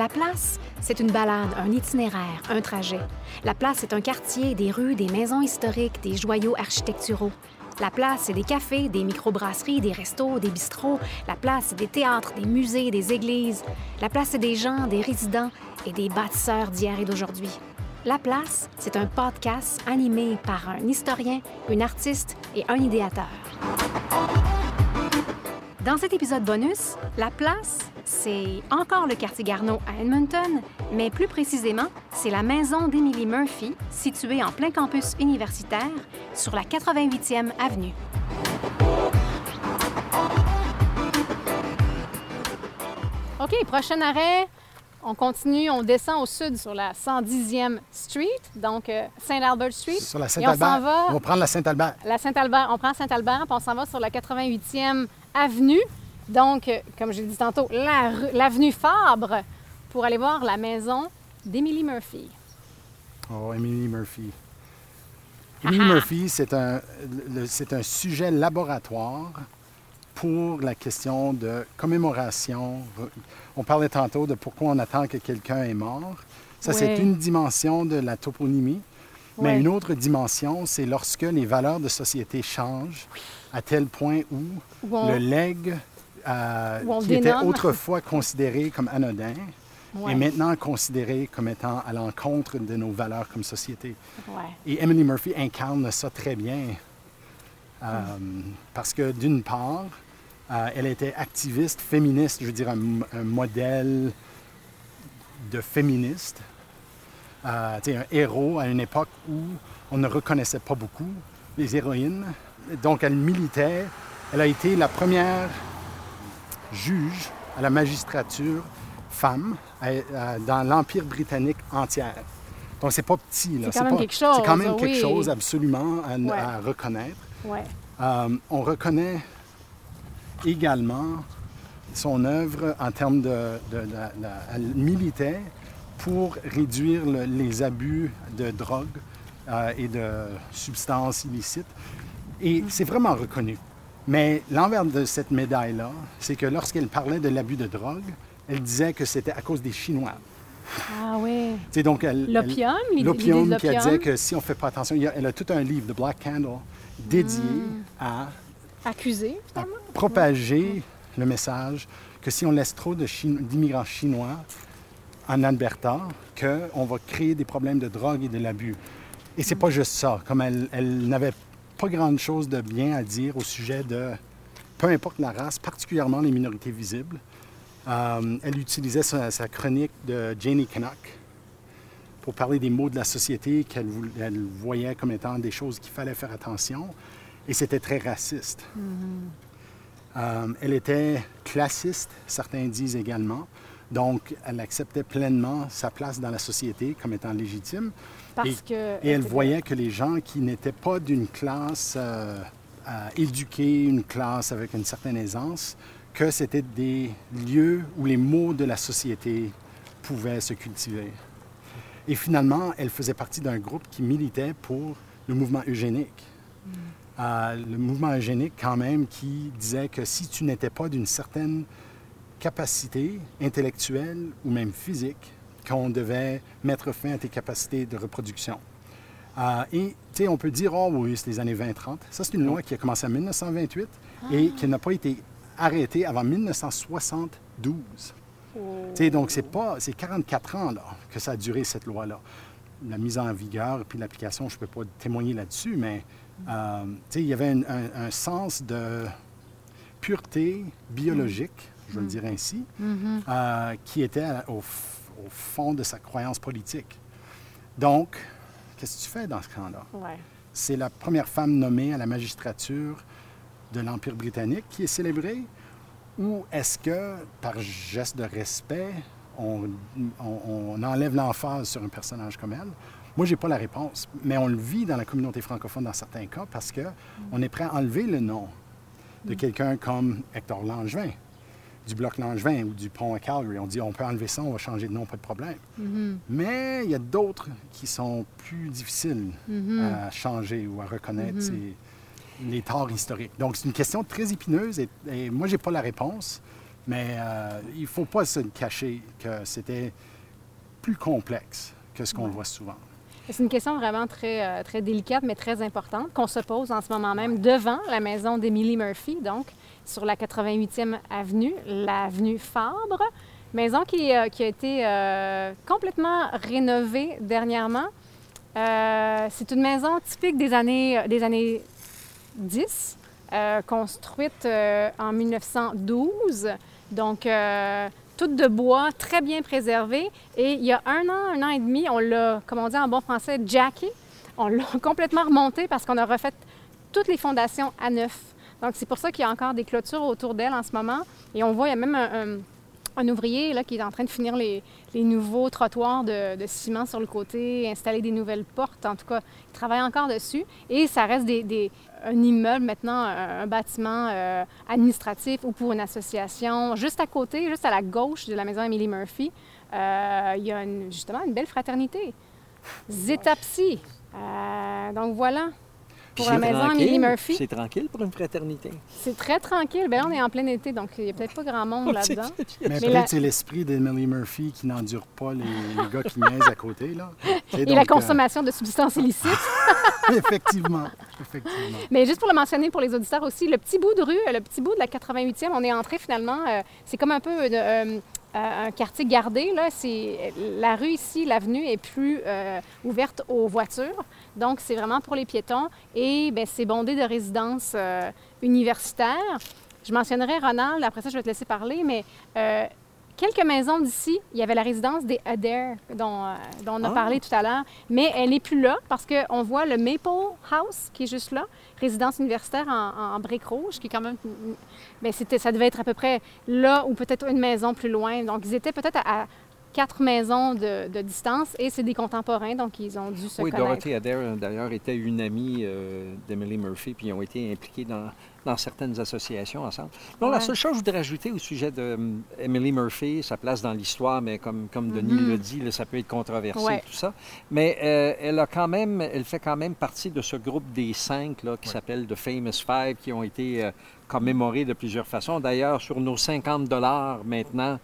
La place, c'est une balade, un itinéraire, un trajet. La place, c'est un quartier, des rues, des maisons historiques, des joyaux architecturaux. La place, c'est des cafés, des microbrasseries, des restos, des bistrots. La place, c'est des théâtres, des musées, des églises. La place, c'est des gens, des résidents et des bâtisseurs d'hier et d'aujourd'hui. La place, c'est un podcast animé par un historien, une artiste et un idéateur. Dans cet épisode bonus, La place, c'est encore le quartier Garneau à Edmonton, mais plus précisément, c'est la maison d'Emily Murphy, située en plein campus universitaire sur la 88e avenue. OK, prochain arrêt. On continue, on descend au sud sur la 110e Street, donc euh, Saint-Albert Street. Sur la on Saint-Albert. s'en va- On va prendre la Saint-Albert. La Saint-Albert, on prend Saint-Albert, puis on s'en va sur la 88e avenue. Donc, comme j'ai dit tantôt, la l'avenue Fabre pour aller voir la maison d'Emily Murphy. Oh, Emily Murphy. Emily Murphy, c'est un, un sujet laboratoire pour la question de commémoration. On parlait tantôt de pourquoi on attend que quelqu'un est mort. Ça, c'est une dimension de la toponymie. Mais une autre dimension, c'est lorsque les valeurs de société changent à tel point où le legs, euh, qui était autrefois considéré comme anodin, Ouais. est maintenant considéré comme étant à l'encontre de nos valeurs comme société. Ouais. Et Emily Murphy incarne ça très bien. Euh, Parce que d'une part, euh, elle était activiste, féministe, je veux dire un, un modèle de féministe. Euh, un héros à une époque où on ne reconnaissait pas beaucoup les héroïnes. Donc elle militait. Elle a été la première juge à la magistrature femme à- à- dans l'Empire britannique entière. Donc c'est pas petit. là. C'est quand même pas- quelque chose, C'est quand même quelque oui. chose absolument à, Ouais. à reconnaître. Ouais. Euh, on reconnaît également son œuvre en termes de, de- de- de- elle militait pour réduire le- les abus de drogue euh, et de substances illicites. Et c'est vraiment reconnu. Mais l'envers de cette médaille-là, c'est que lorsqu'elle parlait de l'abus de drogue, elle disait que c'était à cause des Chinois. Ah oui. Tu sais, donc L'opium, L'opium, puis elle disait que si on ne fait pas attention, il y a- elle a tout un livre, The Black Candle, dédié Hmm. à, Accusé, à finalement. propager le message que si on laisse trop d'immigrants chinois en Alberta, qu'on va créer des problèmes de drogue et de l'abus. Et c'est pas juste ça. Comme elle, elle n'avait pas grand-chose de bien à dire au sujet de, peu importe la race, particulièrement les minorités visibles. Euh, elle utilisait sa, sa chronique de Janie Canuck pour parler des maux de la société qu'elle voyait comme étant des choses qu'il fallait faire attention. Et c'était très raciste. Euh, elle était classiste, certains disent également. Donc, elle acceptait pleinement sa place dans la société comme étant légitime. Parce et, que. et elle voyait que les gens qui n'étaient pas d'une classe euh, euh, éduquée, une classe avec une certaine aisance, que c'était des lieux où les maux de la société pouvaient se cultiver. Et finalement, elle faisait partie d'un groupe qui militait pour le mouvement eugénique. Euh, le mouvement eugénique, quand même, qui disait que si tu n'étais pas d'une certaine capacité intellectuelle ou même physique, qu'on devait mettre fin à tes capacités de reproduction. Euh, et, tu sais, on peut dire, oh oui, c'est les années 20-30. Ça, c'est une loi qui a commencé en 1928 et qui n'a pas été arrêtée avant 1972. Tu sais, donc, c'est pas, c'est 44 ans, là, que ça a duré, cette loi-là. La mise en vigueur puis l'application, je peux pas témoigner là-dessus, mais, euh, tu sais, il y avait un sens de pureté biologique, je vais le dire ainsi, euh, qui était à au, fond de sa croyance politique. Donc, qu'est-ce que tu fais dans ce camp-là? Ouais. C'est la première femme nommée à la magistrature de l'Empire britannique qui est célébrée? Ou est-ce que, par geste de respect, on, on- on enlève l'emphase sur un personnage comme elle? Moi, je n'ai pas la réponse, mais on le vit dans la communauté francophone dans certains cas parce qu'on est prêt à enlever le nom de quelqu'un comme Hector Langevin, du Bloc Langevin ou du pont à Calgary. On dit on peut enlever ça, on va changer de nom, pas de problème. Mais il y a d'autres qui sont plus difficiles à changer ou à reconnaître ces- les torts historiques. Donc, c'est une question très épineuse et, et moi, je n'ai pas la réponse, Mais euh, il ne faut pas se cacher que c'était plus complexe que ce qu'on voit souvent. C'est une question vraiment très, euh, très délicate, mais très importante, qu'on se pose en ce moment même devant la maison d'Emily Murphy, donc sur la 88e avenue, l'avenue Fabre. Maison qui, euh, a été euh, complètement rénovée dernièrement. c'est une maison typique des années, des années 10, construite en 1912. Donc, toute de bois, très bien préservée. Et il y a un an, un an et demi, on l'a, comme on dit en bon français, jacké. On l'a complètement remonté parce qu'on a refait toutes les fondations à neuf. Donc, c'est pour ça qu'il y a encore des clôtures autour d'elle en ce moment. Et on voit, il y a même un, ouvrier là, qui est en train de finir les, nouveaux trottoirs de, ciment sur le côté, installer des nouvelles portes. En tout cas, il travaille encore dessus. Et ça reste des, un immeuble maintenant, un, bâtiment euh, administratif ou pour une association. Juste à côté, juste à la gauche de la maison Emily Murphy, euh, il y a justement une belle fraternité. Zetapsi. Euh, donc voilà pour la maison Emily Murphy. C'est tranquille pour une fraternité. C'est très tranquille. Bien, on est en plein été, donc il n'y a peut-être pas grand monde là-dedans. Mais, peut-être c'est l'esprit d'Emily Murphy qui n'endure pas les, gars qui niaisent à côté. Là. Et, la consommation de substances illicites. Effectivement. Effectivement. Mais juste pour le mentionner pour les auditeurs aussi, le petit bout de rue, le petit bout de la 88e, on est entré finalement, euh, c'est comme un peu euh, euh, un quartier gardé. Là. La rue ici, l'avenue, est plus ouverte aux voitures. Donc, c'est vraiment pour les piétons. Et ben, c'est bondé de résidences universitaires. Je mentionnerai Ronald, après ça, je vais te laisser parler, mais quelques maisons d'ici, il y avait la résidence des Adair dont, euh, on a ah. parlé tout à l'heure, mais elle n'est plus là parce qu'on voit le Maple House qui est juste là, résidence universitaire en, briques rouges, qui est quand même. Bien, ça devait être à peu près là ou peut-être une maison plus loin. Donc, ils étaient peut-être à, quatre maisons de, distance et c'est des contemporains, donc ils ont dû se oui, connaître. Oui, Dorothy Adair, d'ailleurs, était une amie euh, d'Emily Murphy, puis ils ont été impliqués dans, dans certaines associations ensemble. Bon, La seule chose que je voudrais ajouter au sujet de um, Emily Murphy, sa place dans l'histoire, mais comme, comme Denis mm-hmm. le dit, ça peut être controversé, tout ça. Mais euh, elle, a quand même, elle fait quand même partie de ce groupe des cinq là, qui s'appelle The Famous Five, qui ont été euh, commémorés de plusieurs façons. D'ailleurs, sur nos 50 dollars maintenant,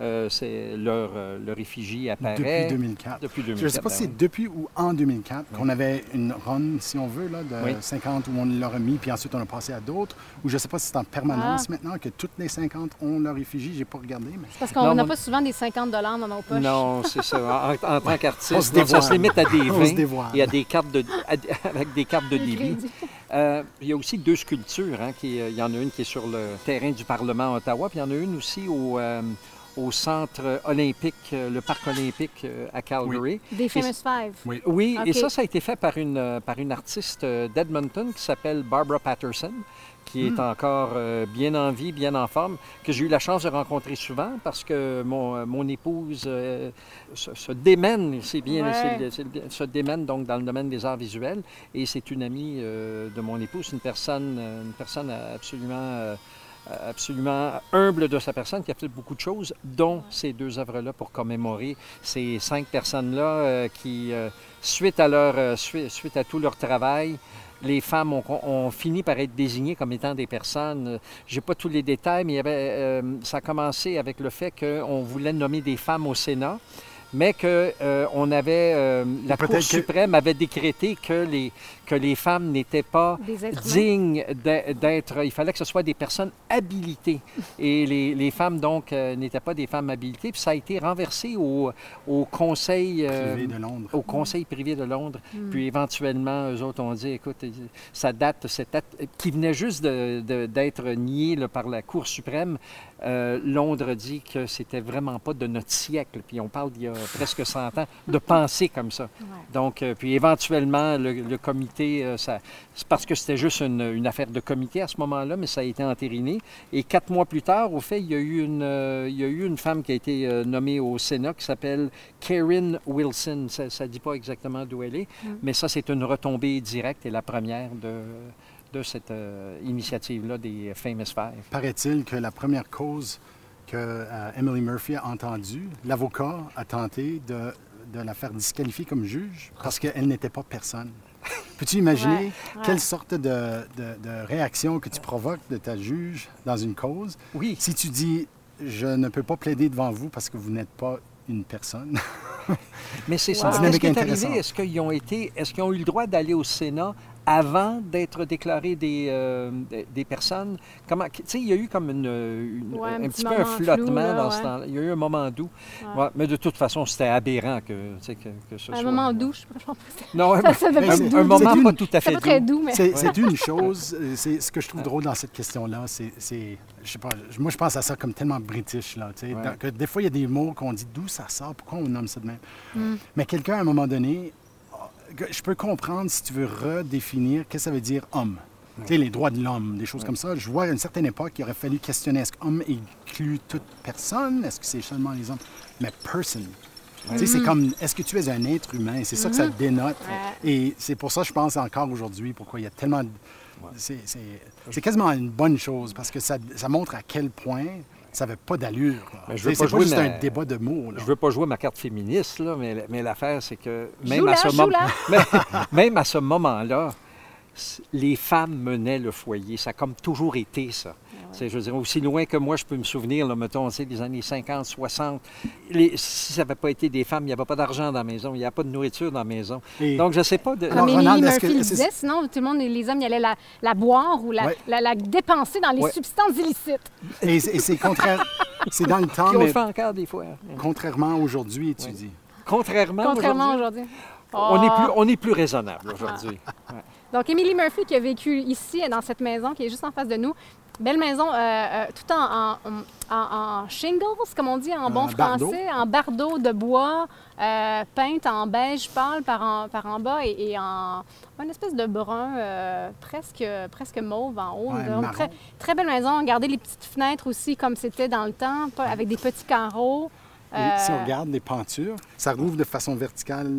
euh, c'est leur, euh, leur, effigie apparaît. Depuis 2004. Depuis Je ne sais pas si c'est depuis ou en 2004 qu'on avait une run, si on veut, là, de 50 où on l'a mis, puis ensuite on a passé à d'autres. Ou je ne sais pas si c'est en permanence ah. maintenant que toutes les 50 ont leur effigie. Je n'ai pas regardé. Mais... C'est parce qu'on n'a pas souvent des 50 dans nos poches. Non, c'est ça. En, tant qu'artiste, on, se limite à des 20 Il y a des cartes de, avec des cartes de débit. Euh, il y a aussi deux sculptures. Hein, qui, il y en a une qui est sur le terrain du Parlement à Ottawa, puis il y en a une aussi au au centre olympique, euh, le parc olympique euh, à Calgary. Des Famous Five. Oui, oui et ça, ça a été fait par une, euh, par une artiste d'Edmonton qui s'appelle Barbara Patterson qui est hmm. encore bien en vie, bien en forme, que j'ai eu la chance de rencontrer souvent parce que mon, mon épouse se, démène, c'est bien, se démène donc dans le domaine des arts visuels et c'est une amie de mon épouse, une personne, une personne absolument absolument humble de sa personne, qui a fait beaucoup de choses, dont ces deux œuvres-là pour commémorer ces cinq personnes-là euh, qui, euh, suite, à leur, suite, à tout leur travail, les femmes ont, fini par être désignées comme étant des personnes. Je n'ai pas tous les détails, mais ça a commencé avec le fait qu'on voulait nommer des femmes au Sénat mais que euh, on avait euh, la Cour suprême avait décrété que les que les femmes n'étaient pas dignes d'être. Il fallait que ce soit des personnes habilitées et les, les femmes donc euh, n'étaient pas des femmes habilitées. Puis ça a été renversé au, au conseil privé de Londres. Au conseil privé de Londres. Hmm. Puis éventuellement, eux autres ont dit, écoute, ça date, cette qui venait juste d'être nié par la Cour suprême. Londres dit que c'était vraiment pas de notre siècle. Puis on parle d'il y a presque 100 ans, de penser comme ça. Donc, euh, puis éventuellement, le, comité, euh, ça, c'est parce que c'était juste une, affaire de comité à ce moment-là, mais ça a été entériné. Et quatre mois plus tard, au fait, il y a eu une, euh, il y a eu une femme qui a été nommée au Sénat qui s'appelle Karen Wilson. Ça ne dit pas exactement d'où elle est, mm. mais ça, c'est une retombée directe et la première de de cette initiative-là des Famous Five. Paraît-il que la première cause que euh, Emily Murphy a entendu. L'avocat a tenté de, la faire disqualifier comme juge parce qu'elle n'était pas personne. Peux-tu imaginer quelle sorte de, réaction que tu provoques de ta juge dans une cause? Oui. Si tu dis je ne peux pas plaider devant vous parce que vous n'êtes pas une personne. Mais c'est ça. Wow. Est-ce qui est arrivé? Est-ce qu'ils ont été, est-ce qu'ils ont eu le droit d'aller au Sénat avant d'être déclarés des, euh, des- des personnes? Comment, tu sais, il y a eu comme une, une- Ouais, un un, petit petit peu un flou, flottement là, dans ouais. ce temps-là. Il y a eu un moment doux. Ouais. Ouais, mais de toute façon, c'était aberrant que, tu sais, que, que ce Un soit. moment doux, je pense pas. Non, Ça, ça doux. un, un moment une- pas tout à fait très doux. doux, mais. C'est une chose, euh, c'est ce que je trouve drôle dans cette question-là, c'est, c'est- je sais pas, je- moi je pense à ça comme tellement british, là, tu sais, Ouais. dans- que des fois il y a des mots qu'on dit d'où ça sort, pourquoi on nomme ça de même. Mm. Mais quelqu'un à un moment donné, je peux comprendre si tu veux redéfinir qu'est-ce que ça veut dire homme. Tu sais, les droits de l'homme, des choses comme ça. Je vois à une certaine époque, il aurait fallu questionner est-ce qu'homme inclut toute personne, est-ce que c'est seulement les hommes, mais person. Tu sais, c'est comme, est-ce que tu es un être humain? C'est ça que ça dénote. Ouais. Et c'est pour ça, je pense encore aujourd'hui, pourquoi il y a tellement... de- C'est, c'est- c'est quasiment une bonne chose, parce que ça, ça montre à quel point ça n'avait pas d'allure. là. Mais je Tu veux sais, pas c'est pas jouer juste ma- un débat de mots. là. Je veux pas jouer ma carte féministe, là, mais, mais l'affaire, c'est que même à, ce mom- même, à ce moment-là, les femmes menaient le foyer. Ça a comme toujours été ça. C'est, Je veux dire, aussi loin que moi, je peux me souvenir, là, mettons, sais, des années 50, 60, les- si ça n'avait pas été des femmes, il n'y avait pas d'argent dans la maison, il n'y avait pas de nourriture dans la maison. Et- Donc, je ne sais pas... De... Alors, Comme que- Murphy le c'est- disait, sinon tout le monde, les hommes, ils allaient la, la boire ou la, Ouais. la, la dépenser dans les Ouais. substances illicites. Et, c'est- et c'est contraire... c'est dans le temps, Puis on le mais fait encore des fois. hein. contrairement à aujourd'hui, tu Ouais. dis. Contrairement, Contrairement aujourd'hui, aujourd'hui. on est Oh. plus, on est plus raisonnable aujourd'hui. Ouais. Donc, Emily Murphy qui a vécu ici, dans cette maison qui est juste en face de nous. Belle maison, euh, euh, tout en, en, en- en shingles, comme on dit en bon bardeau. français, en bardeau de bois, euh, peinte en beige pâle par en, par en bas et, et en une espèce de brun euh, presque, presque mauve en haut. Ouais, Donc, marron. très, très belle maison. Regardez les petites fenêtres aussi comme c'était dans le temps, avec des petits carreaux. Et si on Euh, regarde les pentures, ça rouvre de façon verticale,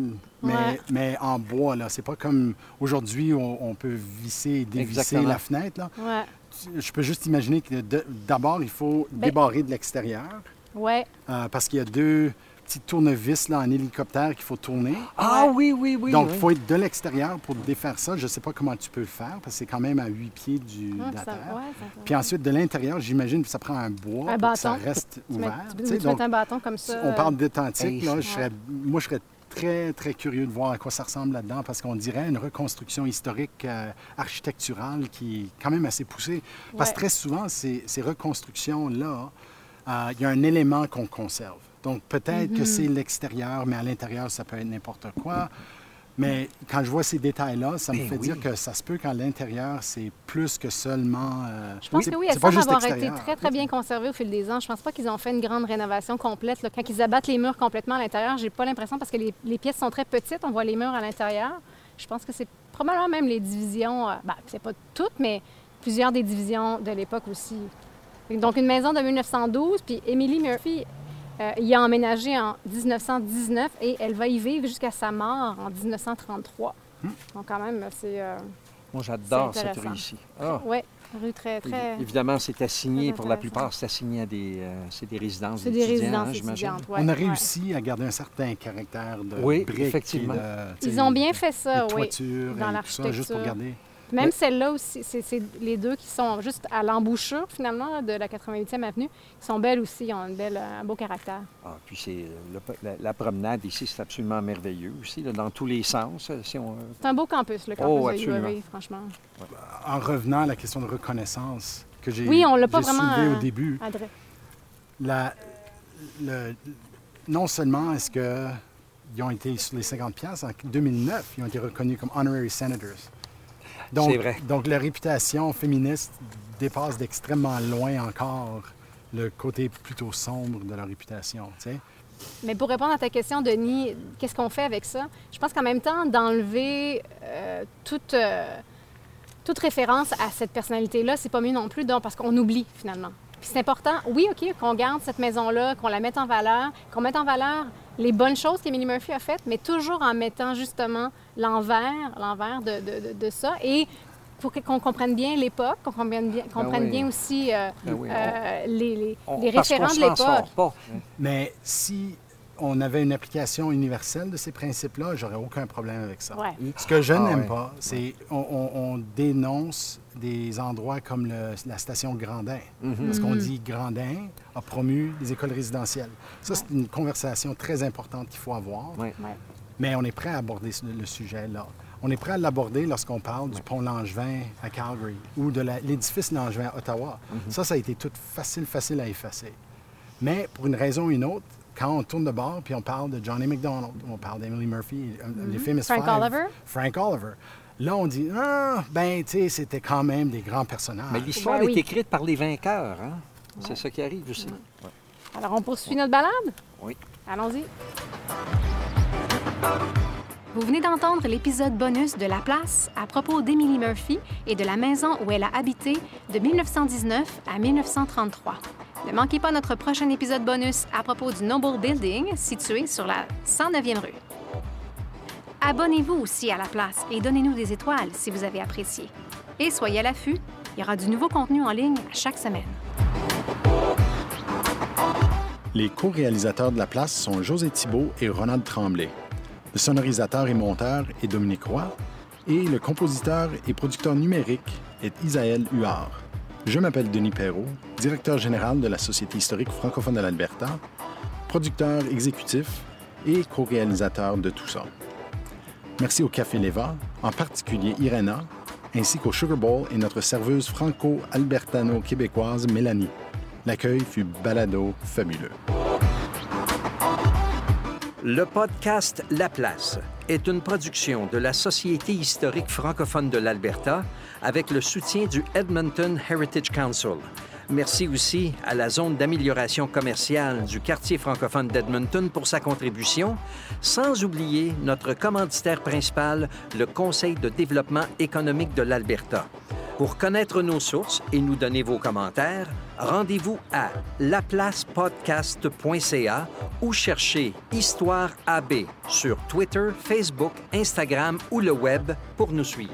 mais, Ouais. mais en bois. là. C'est pas comme aujourd'hui, on, on peut visser et dévisser Exactement. la fenêtre. Là. Ouais, Je peux juste imaginer que d'abord, il faut Ben- débarrer de l'extérieur ouais. euh, parce qu'il y a deux petits tournevis là, en hélicoptère qu'il faut tourner. Ah oui, oui, oui. Donc, oui. il faut être de l'extérieur pour défaire ça. Je ne sais pas comment tu peux le faire parce que c'est quand même à huit pieds du, Hum, de la ça- terre. ouais, ça- Puis ensuite, de l'intérieur, j'imagine que ça prend un bois Un pour que ça reste Tu ouvert. tu- Tu sais, tu donc, mets un bâton comme ça. on parle d'authentique. Hey, là, c'est- je serais- moi, je serais très, très curieux de voir à quoi ça ressemble là-dedans parce qu'on dirait une reconstruction historique euh, architecturale qui est quand même assez poussée. Parce que Ouais. très souvent, ces, ces reconstructions-là, euh, il y a un élément qu'on conserve. Donc, peut-être que c'est l'extérieur, mais à l'intérieur, ça peut être n'importe quoi. Mais quand je vois ces détails-là, ça me Ben fait oui. dire que ça se peut qu'à l'intérieur, c'est plus que seulement... euh, Je pense que oui, elles semblent avoir été très, très bien conservées au fil des ans. Je pense pas qu'ils ont fait une grande rénovation complète. là. Quand ils abattent les murs complètement à l'intérieur, j'ai pas l'impression parce que les, les pièces sont très petites, on voit les murs à l'intérieur. Je pense que c'est probablement même les divisions, euh, ben, c'est pas toutes, mais plusieurs des divisions de l'époque aussi. Donc, une maison de 1912, puis Emily Murphy euh, y a emménagé en 1919 et elle va y vivre jusqu'à sa mort en 1933. Donc, quand même, c'est. euh, Moi, j'adore cette rue ici. Ah. ouais, rue très, très. Évidemment, c'est assigné, très pour la plupart, c'est assigné à des, euh, c'est des résidences C'est des résidences hein, j'imagine. étudiantes. ouais, On a ouais. réussi à garder un certain caractère de Oui, briques et effectivement. de, Ils ont bien fait ça, oui. dans ça, juste pour l'architecture. garder. Même Mais- celle-là aussi, c'est les deux qui sont juste à l'embouchure, finalement, de la 88e avenue, qui sont belles aussi, ils ont une belle, un beau caractère. Ah, puis c'est euh, la, la promenade ici, c'est absolument merveilleux aussi, là, dans tous les sens. euh, Si on, C'est un beau campus, le campus Oh, de. UAV, franchement. En revenant à la question de reconnaissance que j'ai Oui, on l'a pas j'ai vraiment, soulevée euh, au début, Adré. la- le- non seulement est-ce qu'ils ont été sur les 50 piastres, en 2009, ils ont été reconnus comme honorary senators. Donc, C'est vrai. Donc, la réputation féministe dépasse d'extrêmement loin encore le côté plutôt sombre de leur réputation. tu sais. Mais pour répondre à ta question, Denis, qu'est-ce qu'on fait avec ça? Je pense qu'en même temps, d'enlever euh, toute, euh, toute référence à cette personnalité-là, c'est pas mieux non plus, donc, parce qu'on oublie finalement. Puis c'est important, oui, OK, qu'on garde cette maison-là, qu'on la mette en valeur, qu'on mette en valeur les bonnes choses qu'Emily Murphy a faites, mais toujours en mettant justement l'envers, l'envers de, de- de- de ça. Et pour que- qu'on comprenne bien l'époque, qu'on comprenne bien, comprenne oui. bien aussi euh, Ben oui, euh, les, les- on- les parce qu'on référents de l'époque. Mais si on avait une application universelle de ces principes-là, j'aurais aucun problème avec ça. Ouais. Ce que je Ah n'aime ouais. pas, c'est on, on- on dénonce des endroits comme le- la station Grandin. Mhm. Parce qu'on dit Grandin a promu des écoles résidentielles. Ça, c'est une conversation très importante qu'il faut avoir. Ouais. Mais on est prêt à aborder le sujet là. On est prêt à l'aborder lorsqu'on parle du pont Langevin à Calgary ou de la- l'édifice Langevin à Ottawa. Ça, ça a été tout facile, facile à effacer. Mais pour une raison ou une autre, quand on tourne de bord puis on parle de Johnny McDonald, on parle d'Emily Murphy, euh, les famous Frank Five, Oliver? Frank Oliver. Là, on dit, ah, ben, tu sais, c'était quand même des grands personnages. Mais l'histoire Ben oui. est écrite par les vainqueurs. Hein? C'est ça qui arrive aussi. Ouais. Alors, on poursuit notre balade? Oui. Allons-y. Vous venez d'entendre l'épisode bonus de La Place à propos d'Emily Murphy et de la maison où elle a habité de 1919 à 1933. Ne manquez pas notre prochain épisode bonus à propos du Noble Building situé sur la 109e rue. Abonnez-vous aussi à La Place et donnez-nous des étoiles si vous avez apprécié. Et soyez à l'affût, il y aura du nouveau contenu en ligne chaque semaine. Les co-réalisateurs de la place sont José Thibault et Ronald Tremblay. Le sonorisateur et monteur est Dominique Roy. Et le compositeur et producteur numérique est Isaël Huard. Je m'appelle Denis Perrault, directeur général de la Société historique francophone de l'Alberta, producteur exécutif et co-réalisateur de tout ça. Merci au Café Leva, en particulier Irena, ainsi qu'au Sugar Bowl et notre serveuse franco-albertano-québécoise Mélanie. L'accueil fut balado fabuleux. Le podcast La Place est une production de la Société historique francophone de l'Alberta avec le soutien du Edmonton Heritage Council. Merci aussi à la zone d'amélioration commerciale du quartier francophone d'Edmonton pour sa contribution, sans oublier notre commanditaire principal, le Conseil de développement économique de l'Alberta. Pour connaître nos sources et nous donner vos commentaires, rendez-vous à laplacepodcast.ca ou cherchez Histoire AB sur Twitter, Facebook, Instagram ou le web pour nous suivre.